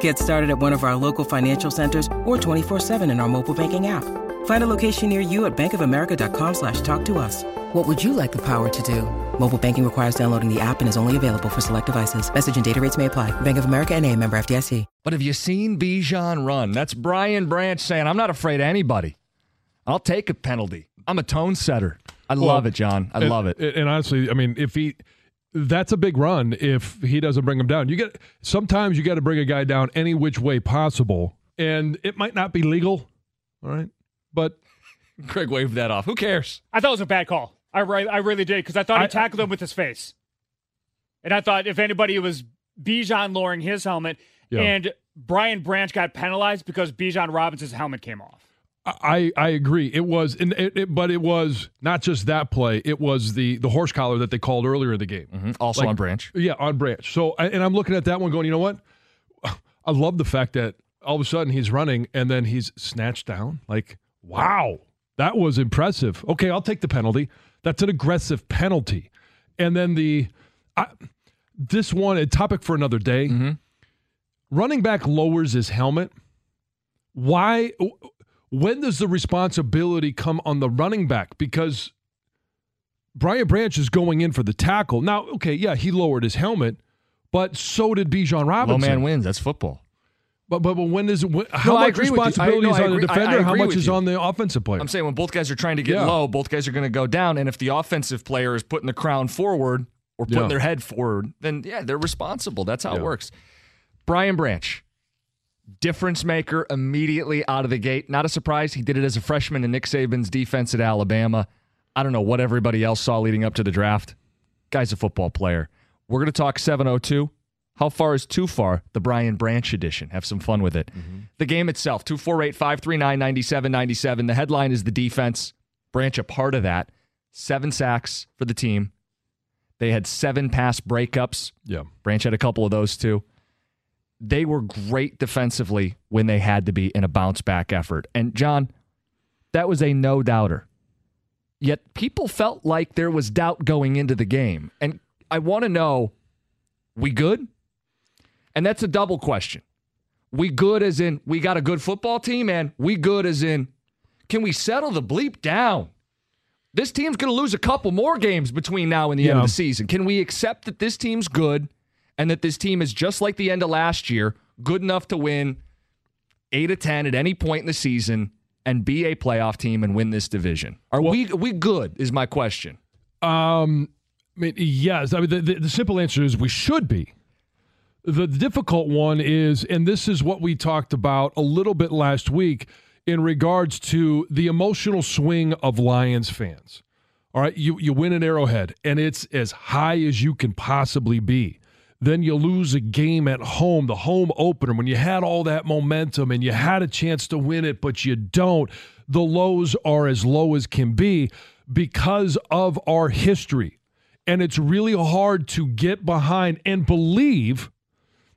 Get started at one of our local financial centers or 24-7 in our mobile banking app. Find a location near you at bankofamerica.com slash talk to us. What would you like the power to do? Mobile banking requires downloading the app and is only available for select devices. Message and data rates may apply. Bank of America and a member FDIC. But have you seen Bijan run? That's Brian Branch saying, I'm not afraid of anybody. I'll take a penalty. I'm a tone setter. I Well, love it, Jon. I and- love it. And honestly, I mean, if he that's a big run if he doesn't bring him down. You get sometimes you got to bring a guy down any which way possible, and it might not be legal. All right, but Craig waved that off. Who cares? I thought it was a bad call. I, re- I really did because I thought he I- tackled him with his face, and I thought if anybody was Bijan lowering his helmet, Yeah. and Brian Branch got penalized because Bijan Robinson's helmet came off. I I agree. It was, and it, it, but it was not just that play. It was the the horse collar that they called earlier in the game. Mhm. Also Like- on Branch. Yeah, on Branch. So, and I'm looking at that one going, you know what? I love the fact that all of a sudden he's running and then he's snatched down. Like, wow, that was impressive. Okay, I'll take the penalty. That's an aggressive penalty. And then the, I, this one, a topic for another day. Running back lowers his helmet. Why? When does the responsibility come on the running back? Because Brian Branch is going in for the tackle. Now, okay, yeah, he lowered his helmet, but so did Bijan Robinson. Low man wins. That's football. But, but but when is when, how I much you. I- responsibility no, is on the agree- I- I defender? how much is you. on the offensive player? I'm saying when both guys are trying to get Yeah. low, both guys are going to go down. And if the offensive player is putting the crown forward or putting Yeah. their head forward, then yeah, they're responsible. That's how Yeah. it works. Brian Branch, difference maker immediately out of the gate. Not a surprise. He did it as a freshman in Nick Saban's defense at Alabama. I don't know what everybody else saw leading up to the draft. Guy's a football player. We're going to talk 702. How far is too far? The Brian Branch edition. Have some fun with it. Mm-hmm. The game itself, 248 539 9797. The headline is the defense. Branch a part of that. Seven sacks for the team. They had seven pass breakups. yeah, Branch had a couple of those too. They were great defensively when they had to be in a bounce back effort. And Jon, that was a no doubter. Yet people felt like there was doubt going into the game. And I want to know we good? And that's a double question. We good as in we got a good football team, and we good as in can we settle the bleep down? This team's going to lose a couple more games between now and the end of the season. Can we accept that this team's good and that this team is just like the end of last year, good enough to win 8 of 10 at any point in the season and be a playoff team and win this division? Are we are we good is my question. Um, I mean, yes. I mean, the, the, the simple answer is we should be. The difficult one is, and this is what we talked about a little bit last week in regards to the emotional swing of Lions fans. All right, you you win an Arrowhead, and it's as high as you can possibly be. Then you lose a game at home, the home opener, when you had all that momentum and you had a chance to win it, but you don't. The lows are as low as can be because of our history. And it's really hard to get behind and believe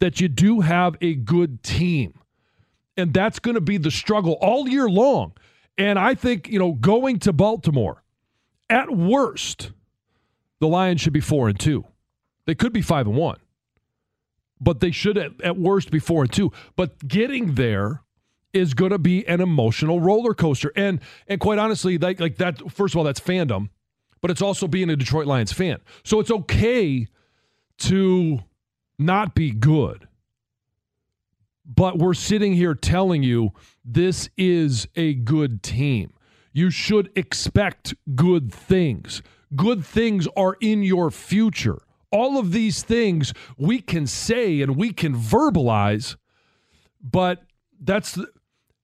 that you do have a good team. And that's going to be the struggle all year long. And I think, you know, going to Baltimore, at worst, the Lions should be four and two. They could be five and one, but they should at, at worst be four and two. But getting there is going to be an emotional roller coaster. And and quite honestly, like like that. First of all, that's fandom, but it's also being a Detroit Lions fan. So it's okay to not be good. But we're sitting here telling you this is a good team. You should expect good things. Good things are in your future. All of these things we can say and we can verbalize, but that's the,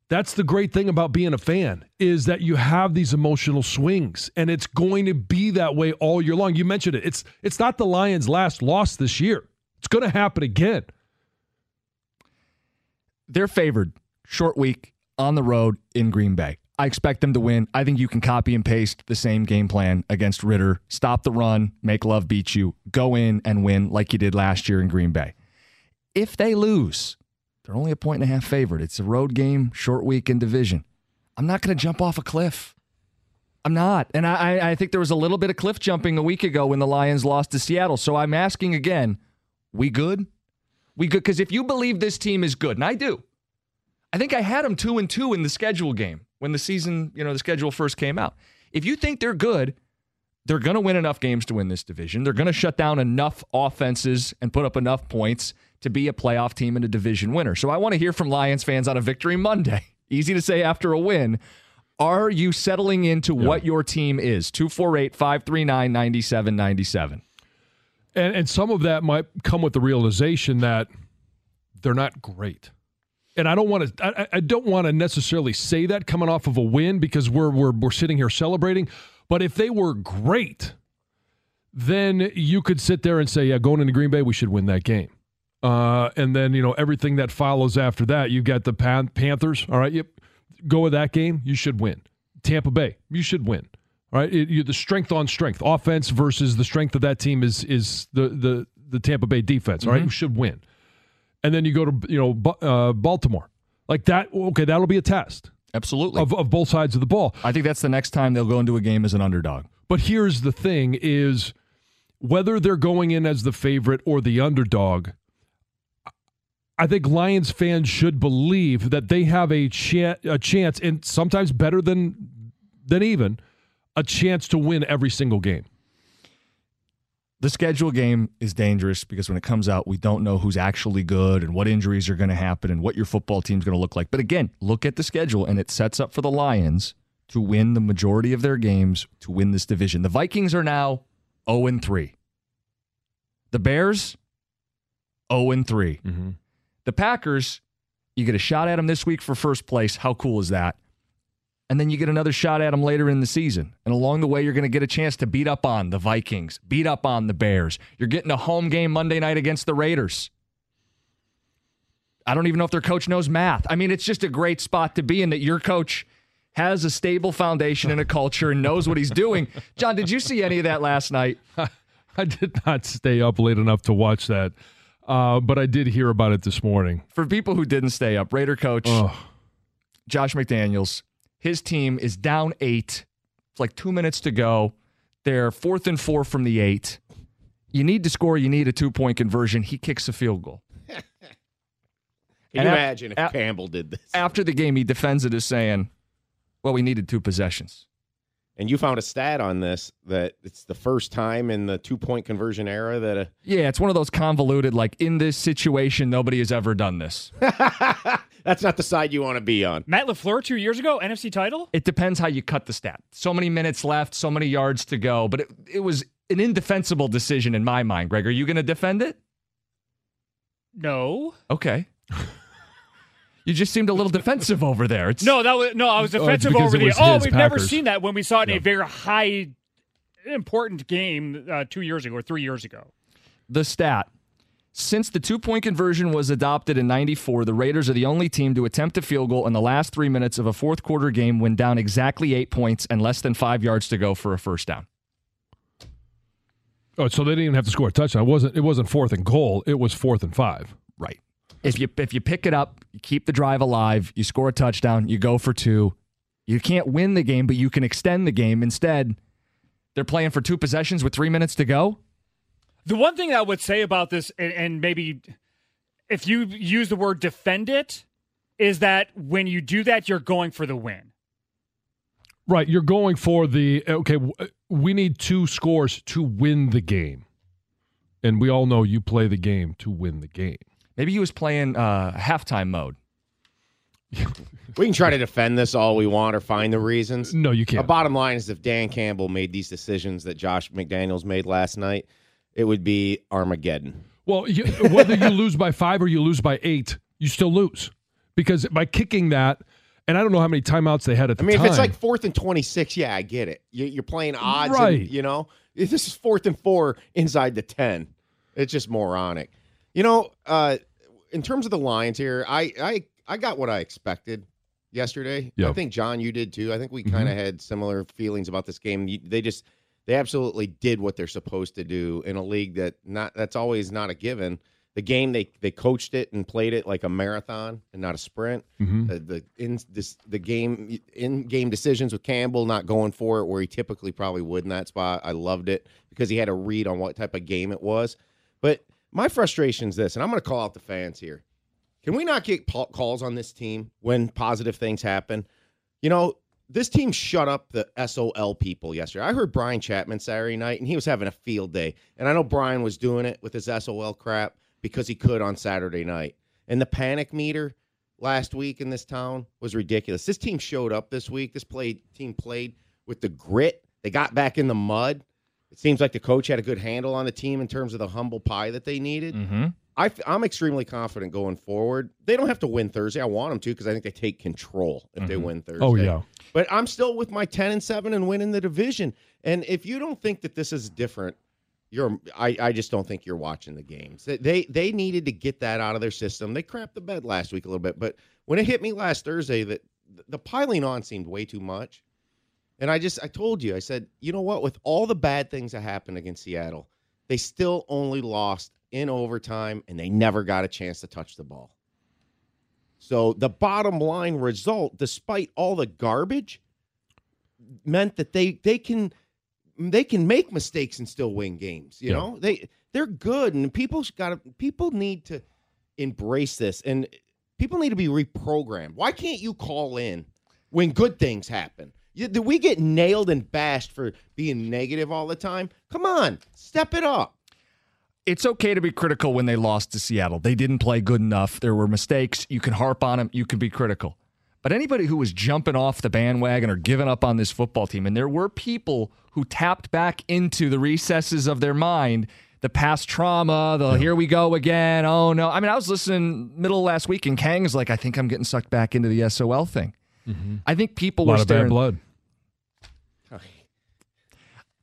that's the great thing about being a fan is that you have these emotional swings and it's going to be that way all year long. You mentioned it. It's it's not the Lions last loss this year. It's going to happen again. They're favored. Short week on the road in Green Bay. I expect them to win. I think you can copy and paste the same game plan against Ritter. Stop the run, make love beat you, go in and win like you did last year in Green Bay. If they lose, they're only a point and a half favorite. It's a road game, short week in division. I'm not going to jump off a cliff. I'm not. And I, I think there was a little bit of cliff jumping a week ago when the Lions lost to Seattle. So I'm asking again, we good? We good? Because if you believe this team is good, and I do, I think I had them two and two in the schedule game when the season, you know, the schedule first came out. If you think they're good, they're going to win enough games to win this division. They're going to shut down enough offenses and put up enough points to be a playoff team and a division winner. So I want to hear from Lions fans on a victory Monday. Easy to say after a win. Are you settling into yeah. what your team is? 248 539 9797. And, and some of that might come with the realization that they're not great and I don't want to I, I don't want to necessarily say that coming off of a win because we're we're we're sitting here celebrating. But if they were great, then you could sit there and say, yeah, going into Green Bay, we should win that game. Uh, and then you know everything that follows after that. You've got the Pan- Panthers. All right, yep, go with that game. You should win. Tampa Bay, you should win. All right, it, you, the strength on strength, offense versus the strength of that team is is the the the Tampa Bay defense. All right, mm-hmm. you should win and then you go to you know uh, Baltimore. Like that, okay, that'll be a test. Absolutely. Of, of both sides of the ball. I think that's the next time they'll go into a game as an underdog. But here's the thing is whether they're going in as the favorite or the underdog, I think Lions fans should believe that they have a, a chance, and sometimes better than than even, a chance to win every single game the schedule game is dangerous because when it comes out, we don't know who's actually good and what injuries are going to happen and what your football team's going to look like. But again, look at the schedule and it sets up for the Lions to win the majority of their games to win this division. The Vikings are now 0 3. The Bears 0 3. Mm-hmm. The Packers, you get a shot at them this week for first place. How cool is that? And then you get another shot at them later in the season. And along the way, you're going to get a chance to beat up on the Vikings, beat up on the Bears. You're getting a home game Monday night against the Raiders. I don't even know if their coach knows math. I mean, it's just a great spot to be in that your coach has a stable foundation and a culture and knows what he's doing. Jon, did you see any of that last night? I did not stay up late enough to watch that, uh, but I did hear about it this morning. For people who didn't stay up, Raider coach Josh McDaniels his team is down eight. It's like two minutes to go. They're fourth and four from the eight. You need to score. You need a two point conversion. He kicks a field goal. Can and you imagine if Campbell did this? After the game, he defends it as saying, well, we needed two possessions. And you found a stat on this that it's the first time in the two point conversion era that a. Yeah, it's one of those convoluted, like, in this situation, nobody has ever done this. That's not the side you want to be on. Matt LaFleur two years ago, NFC title? It depends how you cut the stat. So many minutes left, so many yards to go. But it, it was an indefensible decision in my mind. Greg, are you going to defend it? No. Okay. You just seemed a little defensive over there. It's, no, that was no. I was oh, defensive oh, over the. Oh, we've Packers. never seen that when we saw it in yeah. a very high, important game uh, two years ago or three years ago. The stat since the two point conversion was adopted in 94, the Raiders are the only team to attempt a field goal in the last three minutes of a fourth quarter game when down exactly eight points and less than five yards to go for a first down. Oh, so they didn't even have to score a touchdown. It wasn't, it wasn't fourth and goal, it was fourth and five. Right. If you if you pick it up, you keep the drive alive, you score a touchdown, you go for two. You can't win the game, but you can extend the game. Instead, they're playing for two possessions with three minutes to go. The one thing I would say about this, and, and maybe if you use the word defend it, is that when you do that, you're going for the win. Right. You're going for the, okay, we need two scores to win the game. And we all know you play the game to win the game. Maybe he was playing uh, halftime mode. we can try to defend this all we want or find the reasons. No, you can't. The bottom line is if Dan Campbell made these decisions that Josh McDaniels made last night, it would be Armageddon. Well, you, whether you lose by five or you lose by eight, you still lose because by kicking that, and I don't know how many timeouts they had at the I mean, time. if it's like fourth and 26, yeah, I get it. You- You're playing odds, Right. and, you know? If This is fourth and four inside the 10. It's just moronic. You know, uh, in terms of the Lions here, I, I, I got what I expected yesterday. I think, Jon, you did too. I think we kind of had similar feelings about this game. They just, they absolutely did what they're supposed to do in a league that not that's always not a given. The game they they coached it and played it like a marathon and not a sprint Mhm. the the in this the game in game decisions with Campbell not going for it where he typically probably would in that spot. I loved it because he had a read on what type of game it was. But my frustration is this, and I'm going to call out the fans here. Can we not get calls on this team when positive things happen? You know, this team shut up the SOL people yesterday. I heard Brian Chapman Saturday night, and he was having a field day. And I know Brian was doing it with his SOL crap because he could on Saturday night. And the panic meter last week in this town was ridiculous. This team showed up this week. This played team played with the grit. They got back in the mud. It seems like the coach had a good handle on the team in terms of the humble pie that they needed. Mm-hmm. I, am extremely confident going forward. They don't have to win Thursday. I want them to because I think they take control if they Mhm. win Thursday. oh yeah, But I'm still with my 10 and 7 and winning the division. And if you don't think that this is different, you're I, I just don't think you're watching the games. They, they needed to get that out of their system. They crapped the bed last week a little bit, but when it hit me last Thursday that the piling on seemed way too much. And I just I told you, I said, you know what, with all the bad things that happened against Seattle, they still only lost in overtime and they never got a chance to touch the ball. So the bottom line result, despite all the garbage, meant that they they can they can make mistakes and still win games. You Yeah. know, they they're good, and people's got to people need to embrace this, and people need to be reprogrammed. Why can't you call in when good things happen? You, do we get nailed and bashed for being negative all the time? Come on, step it up. It's okay to be critical when they lost to Seattle. They didn't play good enough. There were mistakes. You can harp on them. You can be critical. But anybody who was jumping off the bandwagon or giving up on this football team, and there were people who tapped back into the recesses of their mind, the past trauma, the here we go again. Oh no. I mean, I was listening middle of last week and Kang's like, I think I'm getting sucked back into the SOL thing. Mm-hmm. I think people were lot of bad staring. blood.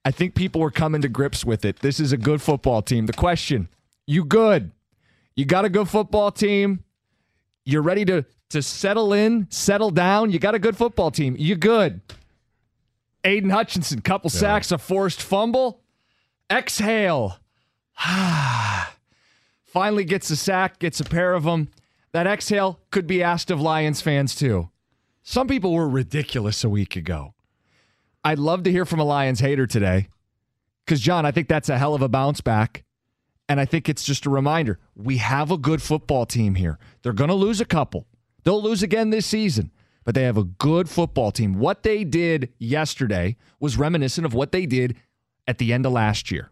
I think people were coming to grips with it. This is a good football team. The question, you good? You got a good football team? You're ready to to settle in, settle down? You got a good football team. You good? Aidan Hutchinson, couple sacks, a forced fumble. Exhale. Finally gets a sack, gets a pair of them. That exhale could be asked of Lions fans too. Some people were ridiculous a week ago. I'd love to hear from a Lions hater today. Because, Jon, I think that's a hell of a bounce back. And I think it's just a reminder we have a good football team here. They're going to lose a couple, they'll lose again this season, but they have a good football team. What they did yesterday was reminiscent of what they did at the end of last year.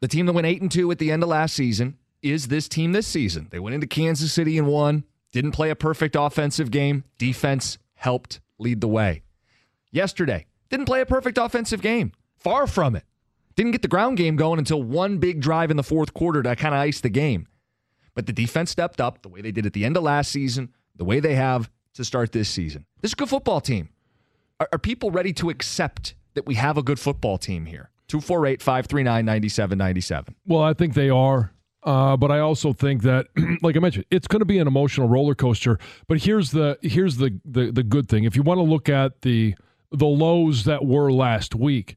The team that went 8 and 2 at the end of last season is this team this season. They went into Kansas City and won, didn't play a perfect offensive game. Defense helped lead the way. Yesterday, didn't play a perfect offensive game. Far from it. Didn't get the ground game going until one big drive in the fourth quarter to kind of ice the game. But the defense stepped up the way they did at the end of last season, the way they have to start this season. This is a good football team. Are, are people ready to accept that we have a good football team here? 248 539 9797. Well, I think they are. Uh, but I also think that, like I mentioned, it's going to be an emotional roller coaster. But here's the here's the, the the good thing. If you want to look at the the lows that were last week,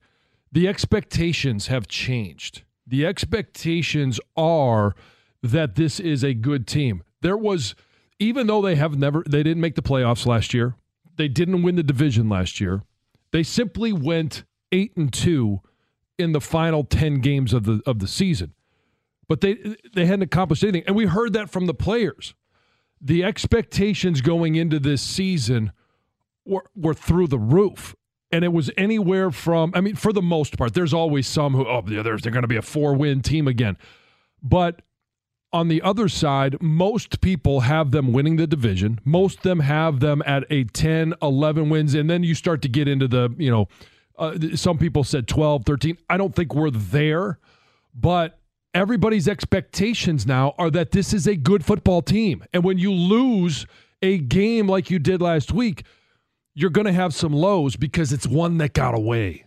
the expectations have changed. The expectations are that this is a good team. There was, even though they have never, they didn't make the playoffs last year. They didn't win the division last year. They simply went eight and two in the final ten games of the of the season but they they hadn't accomplished anything. And we heard that from the players. The expectations going into this season were were through the roof. And it was anywhere from I mean, for the most part, there's always some who oh there's they're gonna be a four win team again. But on the other side, most people have them winning the division. Most of them have them at a 10, 11 wins. And then you start to get into the, you know, uh, some people said 12, 13. I don't think we're there but everybody's expectations now are that this is a good football team. And when you lose a game like you did last week, you're going to have some lows because it's one that got away.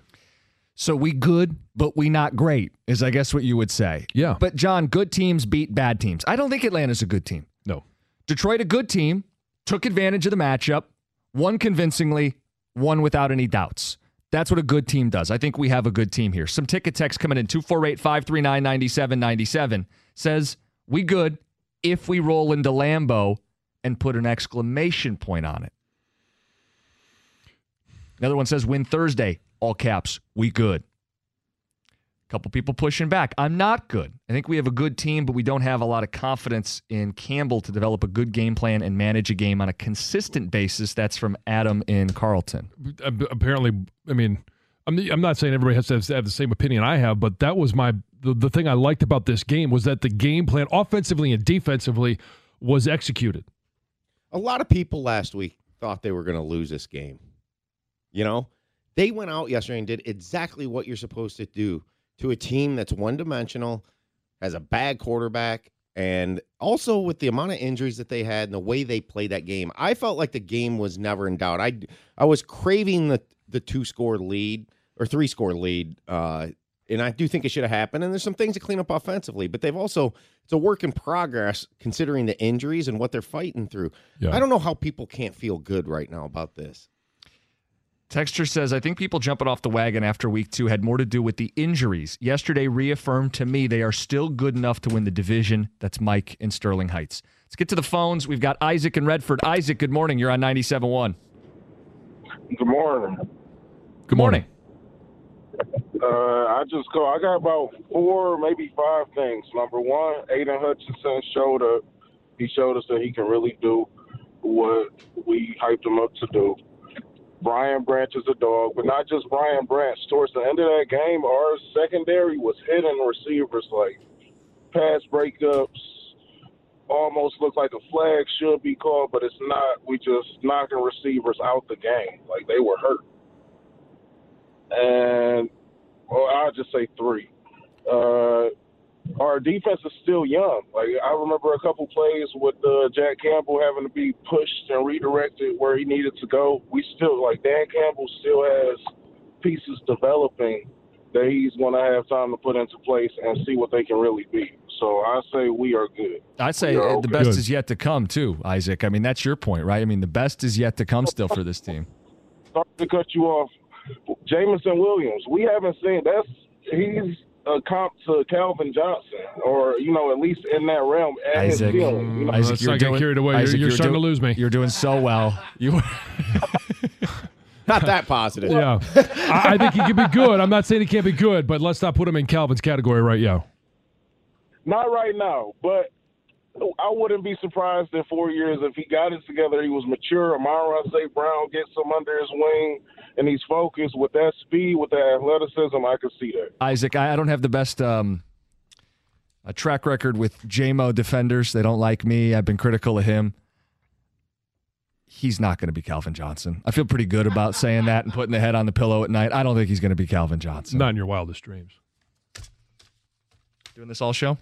So we good, but we not great, is I guess what you would say. Yeah. But Jon, good teams beat bad teams. I don't think Atlanta's a good team. No. Detroit, a good team, took advantage of the matchup, won convincingly, won without any doubts. That's what a good team does. I think we have a good team here. Some ticket text coming in 248 539 9797 says, We good if we roll into Lambeau and put an exclamation point on it. Another one says, Win Thursday, all caps, we good. A couple people pushing back. I'm not good. I think we have a good team, but we don't have a lot of confidence in Campbell to develop a good game plan and manage a game on a consistent basis. That's from Adam in Carlton. Apparently, I mean, I'm, I'm not saying everybody has to have the same opinion I have, but that was my the, the thing I liked about this game was that the game plan, offensively and defensively, was executed. A lot of people last week thought they were going to lose this game. You know, they went out yesterday and did exactly what you're supposed to do to a team that's one dimensional, has a bad quarterback, and also with the amount of injuries that they had and the way they played that game, I felt like the game was never in doubt. I I was craving the the two score lead or three score lead, uh, and I do think it should have happened. And there's some things to clean up offensively, but they've also it's a work in progress considering the injuries and what they're fighting through. Yeah. I don't know how people can't feel good right now about this. Texture says, I think people jumping off the wagon after week two had more to do with the injuries. Yesterday reaffirmed to me they are still good enough to win the division. That's Mike in Sterling Heights. Let's get to the phones. We've got Isaac in Redford. Isaac, good morning. You're on 97.1. Good morning. Good morning. Uh, I just go. I got about four, maybe five things. Number one, Aidan Hutchinson showed up. He showed us that he can really do what we hyped him up to do. Brian Branch is a dog, but not just Brian Branch. Towards the end of that game, our secondary was hitting receivers like pass breakups. Almost looked like a flag should be called, but it's not. We just knocking receivers out the game like they were hurt. And well, I'll just say three. Uh, our defense is still young. Like I remember a couple plays with uh, Jack Campbell having to be pushed and redirected where he needed to go. We still like Dan Campbell still has pieces developing that he's going to have time to put into place and see what they can really be. So I say we are good. I'd say We are uh, okay. the best Good. is yet to come, too, Isaac. I mean, that's your point, right? I mean, the best is yet to come still for this team. Sorry to cut you off. Jameson Williams, we haven't seen that's he's a comp to Calvin Johnson, or you know, at least in that realm at Isaac. his ceiling. You mm, know, Isaac, let's you're not get doing, carried away. You're- Isaac, you're starting to lose me. You're doing so well. You Not that positive. Yeah. I, I think he can be good. I'm not saying he can't be good, but let's not put him in Calvin's category right now. Not right now, but I wouldn't be surprised in four years if he got it together. He was mature. Amon-Ra St. Brown gets him under his wing, and he's focused with that speed, with that athleticism. I could see that. Isaac, I, I don't have the best um, a track record with Jamo defenders. They don't like me. I've been critical of him. He's not going to be Calvin Johnson. I feel pretty good about saying that and putting the head on the pillow at night. I don't think he's going to be Calvin Johnson. Not in your wildest dreams. Doing this all show?